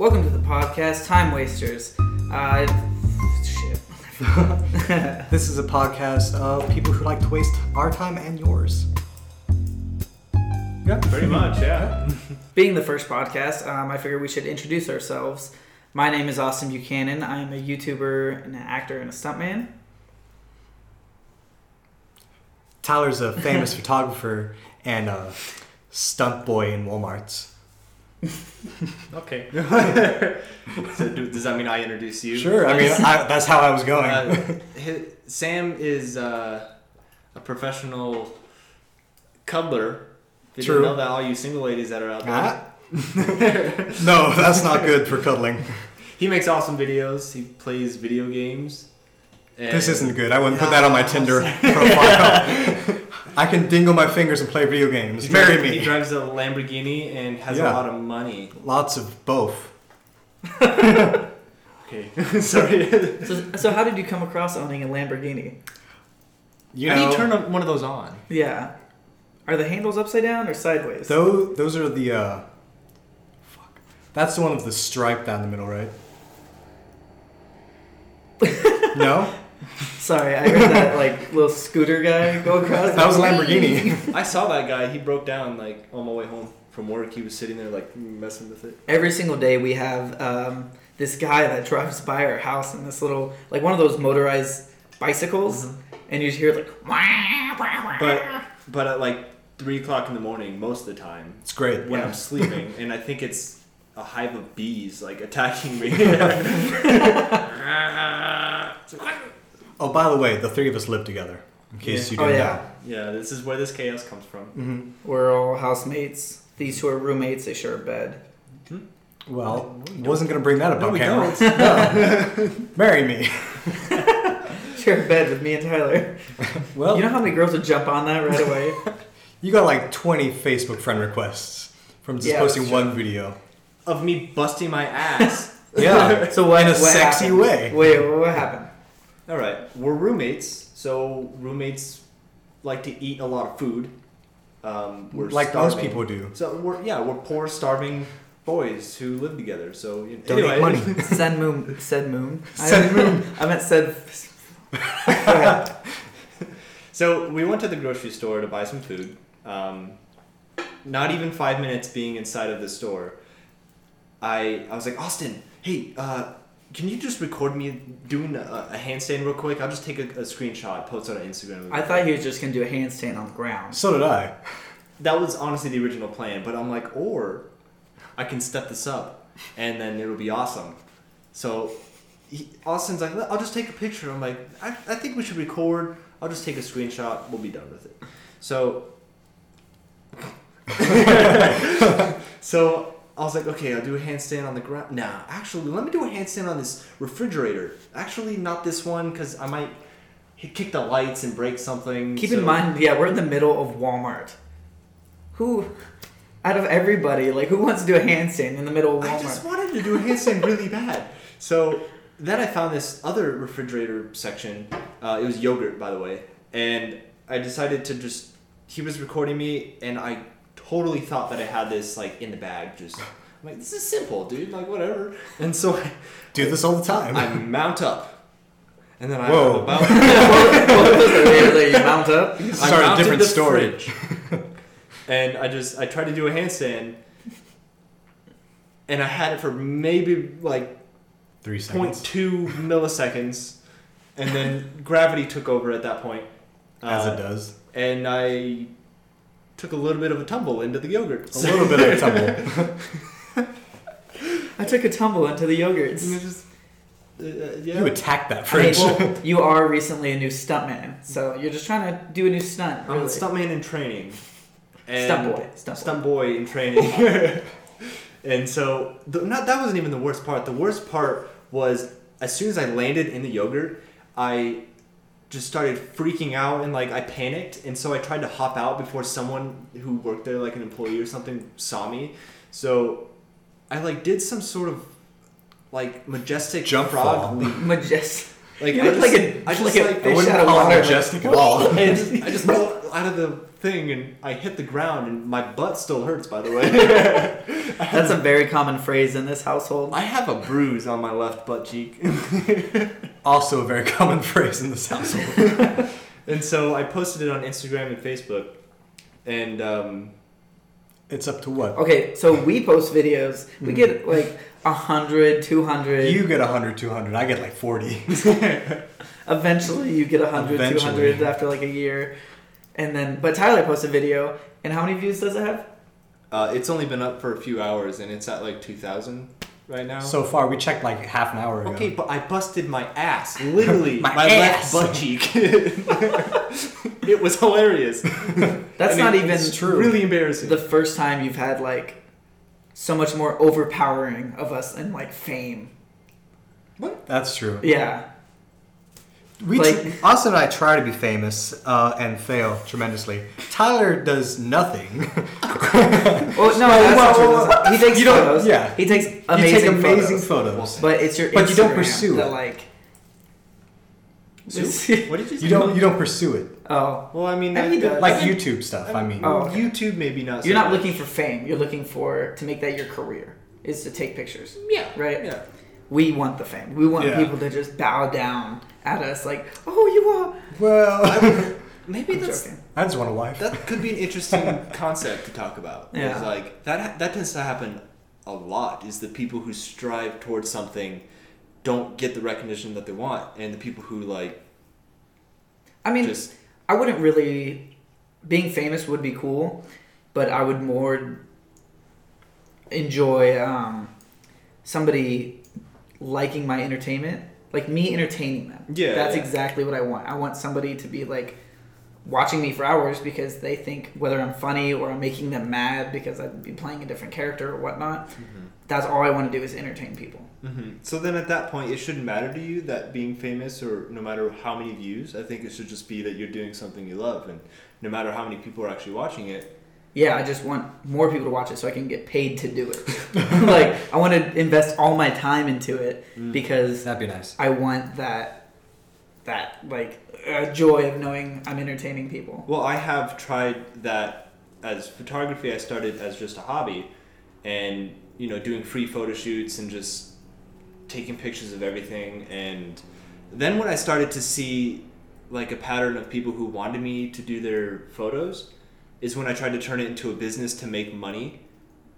Welcome to the podcast, Time Wasters. Uh, shit. This is a podcast of people who like to waste our time and yours. Yeah, pretty much, yeah. Being the first podcast, um, I figured we should introduce ourselves. My name is Austin Buchanan. I am a YouTuber, and an actor, and a stuntman. Tyler's a famous photographer and a stunt boy in Walmart's. Okay. so do, does that mean I introduce you? Sure, I mean I, that's how I was going. Uh, hi- Sam is uh, a professional cuddler. Did True. you know that all you single ladies that are out there? Ah. no, that's not good for cuddling. He makes awesome videos. He plays video games. And- This isn't good. I wouldn't put that on my Tinder profile. I can dingle my fingers and play video games. He Marry drives- He drives a Lamborghini and has Yeah. a lot of money. Lots of both. Okay, sorry. So, so how did you come across owning a Lamborghini? You How do you turn one of those on? Yeah. Are the handles upside down or sideways? those those are the uh fuck. That's the one with the stripe down the middle, right? no? Sorry, I heard that like little scooter guy go across. That was Lamborghini. I saw that guy. He broke down like on my way home from work. He was sitting there like messing with it. Every single day we have um, this guy that drives by our house in this little like one of those motorized bicycles, and you just hear like. But but at like three o'clock in the morning, most of the time It's great. when yeah. I'm sleeping, and I think it's a hive of bees like attacking me. Oh, by the way, the three of us live together. In case you Oh, didn't yeah. yeah, this is where this chaos comes from. know. hmm We're all housemates. These two are roommates. They share a bed. Well, No, we wasn't gonna bring that up No, on we camera. don't. No. Marry me. Share a bed with me and Tyler. Well, You know how many girls would jump on that right away? you got like 20 Facebook friend requests from just Yeah, posting that's one video. Of me busting my ass. Yeah. so what? In a what sexy happened? way. Wait, what happened? All right, we're roommates, so roommates like to eat a lot of food. Um, we're like most people do. So we're yeah, we're poor, starving boys who live together. So you Donate anyway, money. Said moon. Said moon. Said moon. I meant said. So we went to the grocery store to buy some food. Um, not even five minutes being inside of the store, I I was like, Austin, hey, uh, can you just record me doing a, a handstand real quick? I'll just take a, a screenshot, post it on Instagram. I thought he was just gonna do a handstand on the ground. So did I. that was honestly the original plan, but I'm like, or I can step this up, and then it'll be awesome. So he, Austin's like, I'll just take a picture. I'm like, I, I think we should record. I'll just take a screenshot. We'll be done with it. So, so I was like, okay, I'll do a handstand on the ground. Nah, actually, let me do a handstand on this refrigerator. Actually, not this one because I might hit, kick the lights and break something. Keep so- in mind, yeah, we're in the middle of Walmart. Who, out of everybody, like who wants to do a handstand in the middle of Walmart? I just wanted to do a handstand really bad. So then I found this other refrigerator section. Uh, it was yogurt, by the way, and I decided to just. He was recording me, and I totally thought that I had this like in the bag. Just I'm like, this is simple, dude. Like whatever. And so I, Do this all the time. I mount up, and then I Whoa. about what was it? You mount up. I Start a mounted different the story. fridge. and I just I tried to do a handstand, and I had it for maybe like Three seconds. 0.2 milliseconds, and then gravity took over at that point. As Uh, it does. And I took a little bit of a tumble into the yogurt. A little bit of a tumble. I took a tumble into the yogurts. And just, uh, yeah. You attacked that I mean, well, you are recently a new stuntman, so you're just trying to do a new stunt. I'm a Really. stuntman in training. And Stunt boy. Stunt boy. boy in training. and so, the, not that wasn't even the worst part. The worst part was as soon as I landed in the yogurt, I just started freaking out and like I panicked, and so I tried to hop out before someone who worked there, like an employee or something, saw me. So I like did some sort of like majestic Jump frog fall. leap. Majestic. Like You I just, like a- I just like a like I fish wouldn't out of call it majestic at all. and I just fell out of the thing and I hit the ground and my butt still hurts. By the way, That's a very common phrase in this household. I have a bruise on my left butt cheek. Also a very common phrase in this household. and so I posted it on Instagram and Facebook, and um, it's up to what? Okay, so we post videos. We get like 100, 200. You get 100, 200. I get like 40. Eventually, you get 100, Eventually. 200 after like a year. And then, but Tyler posted a video, and how many views does it have? uh, it's only been up for a few hours and it's at like two thousand right now. So far, we checked like half an hour ago. Okay, but I busted my ass, literally My my, ass. left butt cheek. it was hilarious. That's I not mean, even it's true. Really embarrassing. the first time you've had like so much more overpowering of us and like fame. What? That's true. Yeah. We Like- tr- Austin and I try to be famous uh, and fail tremendously. Tyler does nothing. Well, no, not true. He takes You photos. yeah. He takes amazing, take amazing photos. photos. But it's your But you don't pursue that, it. like. Soup? What did you say? You don't. You don't pursue it oh. Well, I mean, And he that- like I mean, YouTube stuff. I mean, Oh, okay. YouTube maybe not. You're so not much. looking for fame. You're looking for to make that your career. Is to take pictures. Yeah. Right? Yeah. We want the fame. We want Yeah. people to just bow down at us, like, "Oh, you are." well, Maybe I'm that's joking. I just want a wife. that could be an interesting concept to talk about. Yeah. Is like that that tends to happen a lot. Is the people who strive towards something don't get the recognition that they want, and the people who like I mean, just I wouldn't really. Being famous would be cool, but I would more enjoy um, somebody liking my entertainment, like me entertaining them. Yeah, that's yeah. exactly what I want. I want somebody to be like watching me for hours because they think whether I'm funny or I'm making them mad because I'd be playing a different character or whatnot. That's all I want to do is entertain people. hmm So then at that point, it shouldn't matter to you that being famous or no matter how many views. I think it should just be that you're doing something you love, and no matter how many people are actually watching it. Yeah, I just want more people to watch it so I can get paid to do it. like I want to invest all my time into it Mm. because That'd be nice. I want that that like uh, joy of knowing I'm entertaining people. Well, I have tried that as photography. I started as just a hobby, and you know, doing free photo shoots and just taking pictures of everything. And then when I started to see like a pattern of people who wanted me to do their photos, is when I tried to turn it into a business to make money,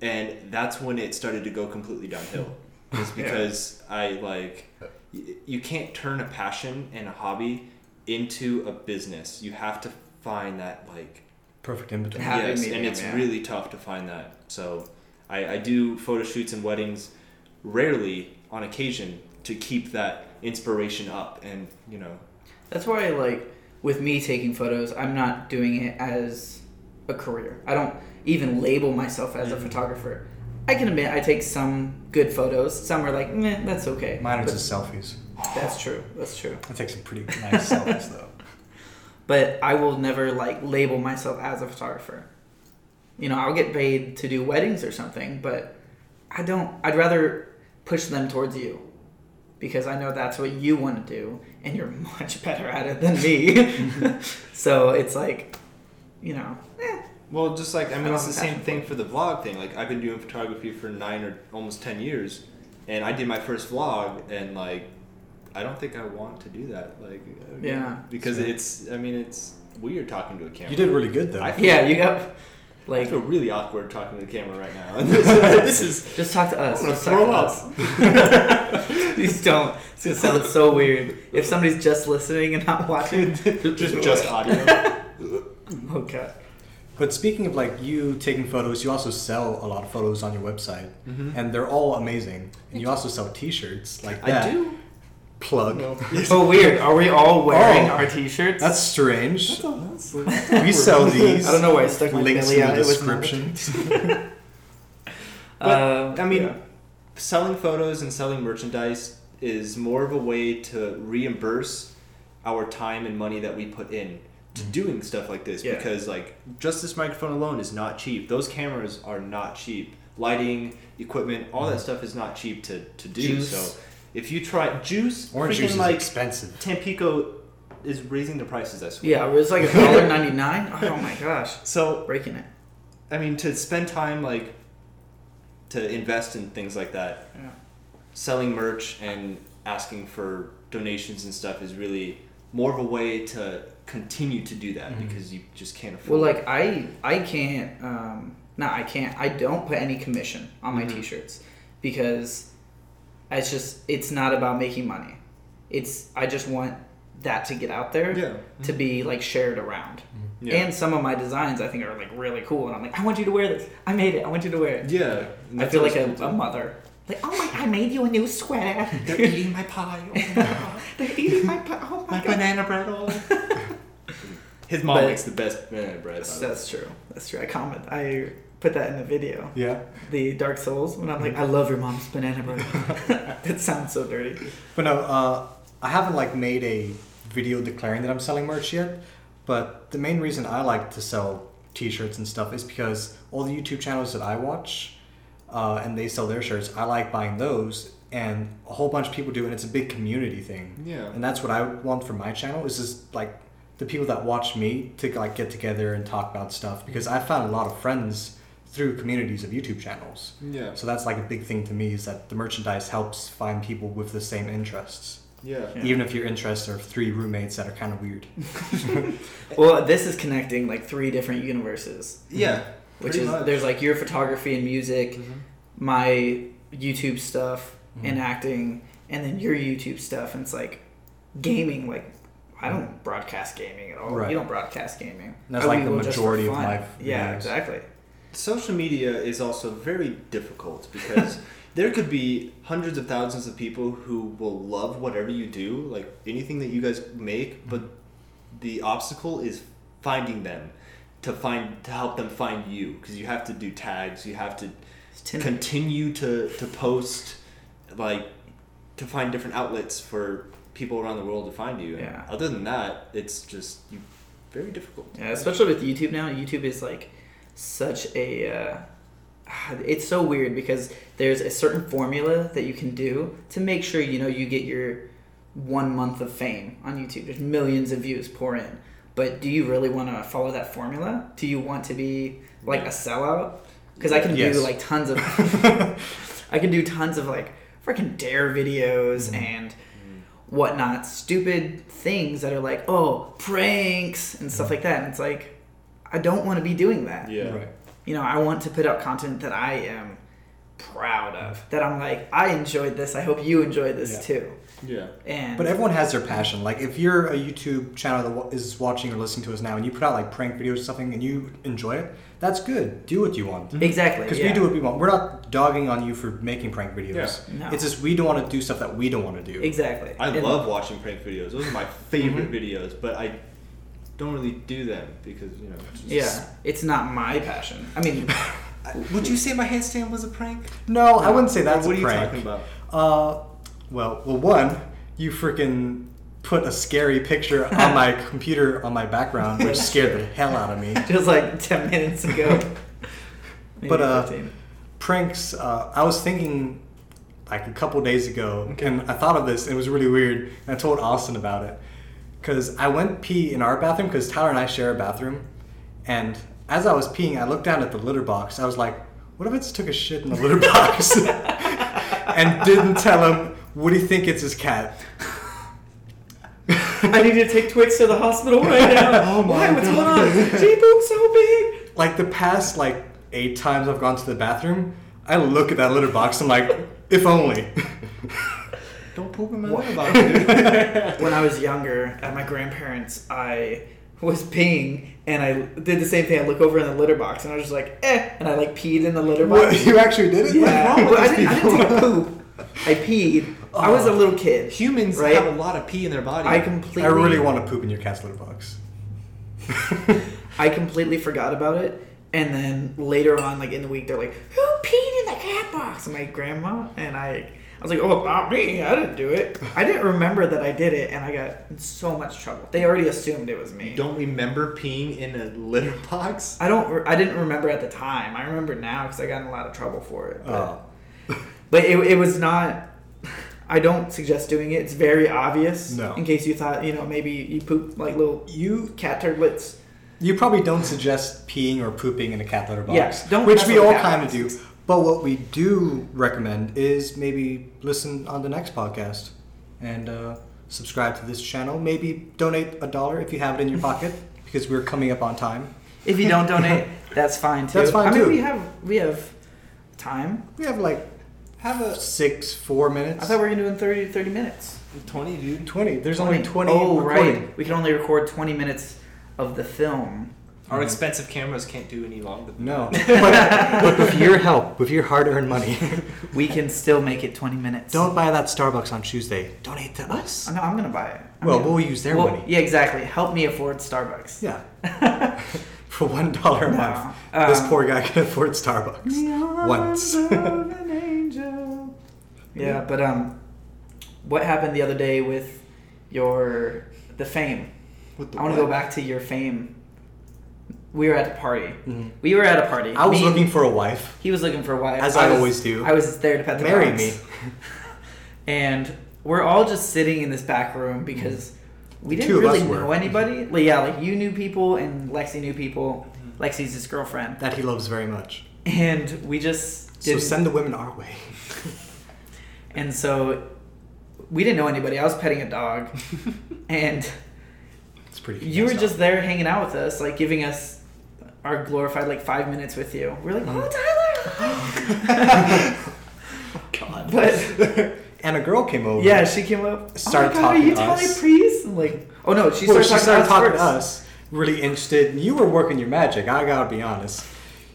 and that's when it started to go completely downhill. Is because I like y- you can't turn a passion and a hobby into a business. You have to find that like Perfect in between. Yes, medium, and it's yeah. really tough to find that. So I, I do photo shoots and weddings rarely on occasion to keep that inspiration up and you know That's why like with me taking photos, I'm not doing it as a career. I don't even label myself as a Mhm. photographer. I can admit I take some good photos. Some are like, meh, that's okay. Mine are But just selfies. that's true. That's true. I take some pretty nice selfies though. but I will never like label myself as a photographer. You know, I'll get paid to do weddings or something, but I don't. I'd rather push them towards you because I know that's what you want to do, and you're much better at it than me. so it's like, you know, well just like i I mean don't it's the same thing for the vlog thing like i've been doing photography for nine or almost 10 years and i did my first vlog and like i don't think i want to do that like Yeah. because Sure. it's i mean it's weird talking to a camera You did really good though. I feel, yeah, you got I like feel really awkward talking to the camera right now this is just talk to us. I'm gonna Just talk throw to up. us. Please don't. It's gonna sound so weird if somebody's just listening and not watching. just just audio Okay. But speaking of like you taking photos, you also sell a lot of photos on your website, Mhm. and they're all amazing. And you also sell T-shirts like that. I do. Plug. Oh, weird. Are we all wearing Oh. our T-shirts? That's strange. That's- We sell these. I don't know why I stuck my Links in out. the It was not- description. But, Um, I mean, yeah. selling photos and selling merchandise is more of a way to reimburse our time and money that we put in to doing stuff like this Yeah. because like just this microphone alone is not cheap those cameras are not cheap lighting equipment all that mm-hmm. stuff is not cheap to, to do Juice. so if you try juice Orange juice is like expensive. tampico is raising the prices. I swear. Yeah, it was like a dollar ninety nine. Oh my gosh, So breaking it. I mean, to spend time like to invest in things like that, Yeah. selling merch and asking for donations and stuff is really more of a way to continue to do that Mhm. because you just can't afford. Well, like I, I can't. Um, no, I can't. I don't put any commission on my Mhm. t-shirts because it's just it's not about making money. It's I just want that to get out there yeah, to be like shared around. yeah, And some of my designs I think are like really cool, and I'm like, I want you to wear this. I made it. I want you to wear it. yeah. I feel like a, a mother. Like, oh my! I made you a new sweater. They're eating my pie. Oh my God. They're eating my. pie. Oh my, my god. banana bread. All. His mom But- makes the best banana bread. That's, by the way. that's true. That's true. I comment. I put that in the video. Yeah. The Dark Souls. When I'm like, I love your mom's banana bread. that sounds so dirty. But no, uh, I haven't like made a video declaring that I'm selling merch yet. But the main reason I like to sell T-shirts and stuff is because all the YouTube channels that I watch, uh, and they sell their shirts, I like buying those, and a whole bunch of people do, and it's a big community thing. Yeah. And that's what I want for my channel is just like the people that watch me to like get together and talk about stuff because I found a lot of friends through communities of YouTube channels. Yeah. So that's like a big thing to me is that the merchandise helps find people with the same interests. Yeah. Yeah. Even if your interests are three roommates that are kind of weird. Well, this is connecting like three different universes, Yeah. which is much. there's like your photography and music, Mhm. my YouTube stuff and Mhm. acting, and then your YouTube stuff, and it's like gaming. Like I don't broadcast gaming at all. Right. You don't broadcast gaming. And that's I like the well, just for majority of fun. my Yeah, exactly. Social media is also very difficult because there could be hundreds of thousands of people who will love whatever you do, like anything that you guys make, but the obstacle is finding them to find to help them find you because you have to do tags, you have to continue to to post like to find different outlets for people around the world to find you. And Yeah. Other than that, it's just you, very difficult. Yeah, especially with YouTube now. YouTube is like such a. Uh, it's so weird because there's a certain formula that you can do to make sure you know you get your one month of fame on YouTube. There's millions of views pour in, but do you really want to follow that formula? Do you want to be like a sellout? Because I can Yes. do like tons of. I can do tons of like freaking dare videos Mhm. and whatnot, stupid things that are like, oh, pranks and stuff like that. And it's like, I don't want to be doing that. Yeah. Right. You know, I want to put out content that I am proud of. That I'm like, I enjoyed this. I hope you enjoyed this Yeah. too. Yeah. And But everyone has their passion. Like if you're a YouTube channel that is watching or listening to us now, and you put out like prank videos or something, and you enjoy it, that's good. Do what you want. exactly Because yeah. we do what we want. We're not dogging on you for making prank videos. Yeah. No. It's just we don't want to do stuff that we don't want to do. exactly. I And- love watching prank videos. Those are my favorite Mhm. videos, but I don't really do them because you know. it's just- Yeah, it's not my passion. I mean, I- Would you say my handstand was a prank? No, I wouldn't say that's what a are you talking about? Uh, well, well, one, you freaking put a scary picture on my computer on my background, which scared the hell out of me. just like ten minutes ago. But, uh, 15. Pranks. Uh, I was thinking like a couple days ago, Okay. and I thought of this. And it was really weird, and I told Austin about it because I went pee in our bathroom because Tyler and I share a bathroom, and as I was peeing, I looked down at the litter box. I was like, "What if I just took a shit in the litter box?" and didn't tell him. What do you think? It's his cat. I need to take Twix to the hospital right now. Oh my Why? What's God. going on? She pooped so big. like the past like eight times I've gone to the bathroom, I look at that litter box. I'm like, if only. Don't poop in my litter box, dude. when I was younger at my grandparents, I was peeing and I did the same thing. I look over in the litter box and I was just like, eh, and I like peed in the litter box. what, you actually did it? Yeah, What's wrong with I didn't, I didn't take a poop. I peed. I was a little kid. Humans Right? have a lot of pee in their body. I completely. I really want to poop in your cat's litter box. I completely forgot about it. And then later on, like in the week, they're like, "Who peed in the cat box?" My grandma and I. I was like, "Oh, not me! I didn't do it. I didn't remember that I did it, and I got in so much trouble. They already assumed it was me. You don't remember peeing in a litter box? I don't. re- I didn't remember at the time. I remember now because I got in a lot of trouble for it. But, Oh. but it, it was not. I don't suggest doing it. It's very obvious. No. In case you thought, you know, maybe you poop like little You cat turtlets. you probably don't suggest peeing or pooping in a cat litter box. Yes, don't which we all kind of do. Boxes. But what we do recommend is maybe listen on the next podcast and uh, subscribe to this channel. Maybe donate a dollar if you have it in your pocket because we're coming up on time. If you don't donate, that's fine too. That's fine, I mean, we have we have time. We have like Have a six, four minutes. I thought we were gonna do in 30, 30 minutes. twenty, dude. 20. There's only 20 Oh, recorded. right. We can only record twenty minutes of the film. Our expensive cameras can't do any longer. Than No. but, but with your help, with your hard earned money, We can still make it twenty minutes. don't buy that Starbucks on Tuesday. Donate to us. No, I'm gonna buy it. I'm Well, gonna- we'll use their well, money. Yeah, exactly. Help me afford Starbucks. Yeah. For one dollar a No. month, Um, this poor guy can afford Starbucks. Once. yeah, but um, what happened the other day with your the fame? What the I want to go back to your fame. We were at a party. Mhm. We were at a party. I was Me- looking for a wife. He was looking for a wife. As I was- always do. I was there to pet the Marry dogs. me. And we're all just sitting in this back room because we didn't Two really know anybody. Like, yeah, like you knew people and Lexi knew people. Lexi's his girlfriend, That he loves very much. and we just So didn't. send the women our way. and so we didn't know anybody. I was petting a dog, and It's pretty. you were just there hanging out with us, like giving us our glorified like five minutes with you. We're like, oh Tyler. God. But And a girl came over. yeah, she came up. Started oh my God, talking are you to Tyler. Priest? Like, oh no, she Well, started, she started to talking us to us. Really interested. You were working your magic. I gotta be honest.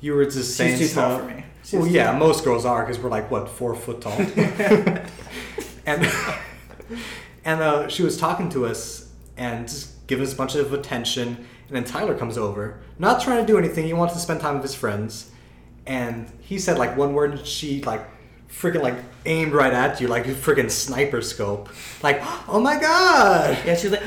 You were just saying She's too tall for me. She's Well, yeah, tall. most girls are because we're like what four foot tall. and and uh, she was talking to us and just giving us a bunch of attention. And then Tyler comes over, not trying to do anything. He wants to spend time with his friends. And he said like one word, and she like freaking like aimed right at you like a freaking sniper scope. Like, oh my god! Yeah, she was like,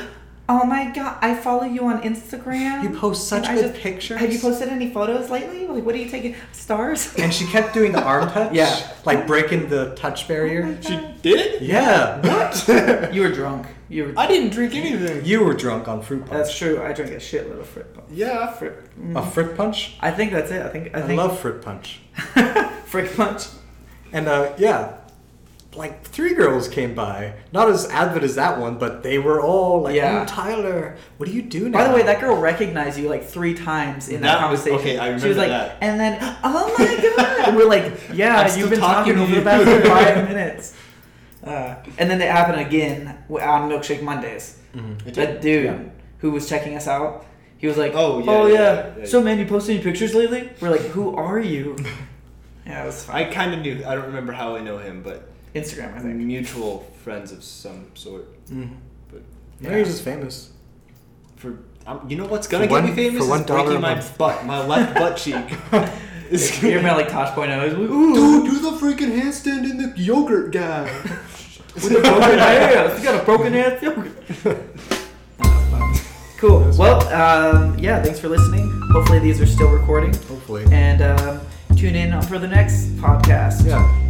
"Oh my god, I follow you on Instagram. You post such And I good pictures." Have you posted any photos lately? Like, what are you taking? Stars? And she kept doing the arm touch. Yeah. Like breaking the touch barrier. She did? Yeah. What? you were drunk. You were. I didn't drink anything. You were drunk on fruit punch. That's true. I drank a shitload of fruit punch. Yeah. Fruit. A fruit punch? I think that's it. I think. I, I, think love fruit punch. fruit punch. And uh, yeah, like three girls came by. Not as avid as that one, but they were all like, Yeah. "Oh, Tyler, what do you do now?" By the way, that girl recognized you like three times in that, That conversation. okay, I remember She was like, that. and then, oh my god, and we're like, yeah, you've been talking, talking to over the you. past five minutes. Uh, and then it happened again on Milkshake Mondays. Mhm. That dude Yeah. who was checking us out, he was like, Oh, yeah, oh yeah, yeah, yeah, yeah. So man, you posted any pictures lately? We're like, who are you? yeah, it was fine. I kind of knew. I don't remember how I know him, but Instagram, I think. mutual friends of some sort. Mhm. But Yeah, he's just famous. for um, you know what's gonna For get one- me famous for one is breaking my butt, my left butt cheek. You're gonna- about like Tosh Point. Like, Dude, do the freaking handstand in the yogurt guy. with a broken ass. You got a broken ass yogurt. Cool. Well, um, yeah. Thanks for listening. Hopefully these are still recording, Hopefully. and um, tune in for the next podcast. Yeah.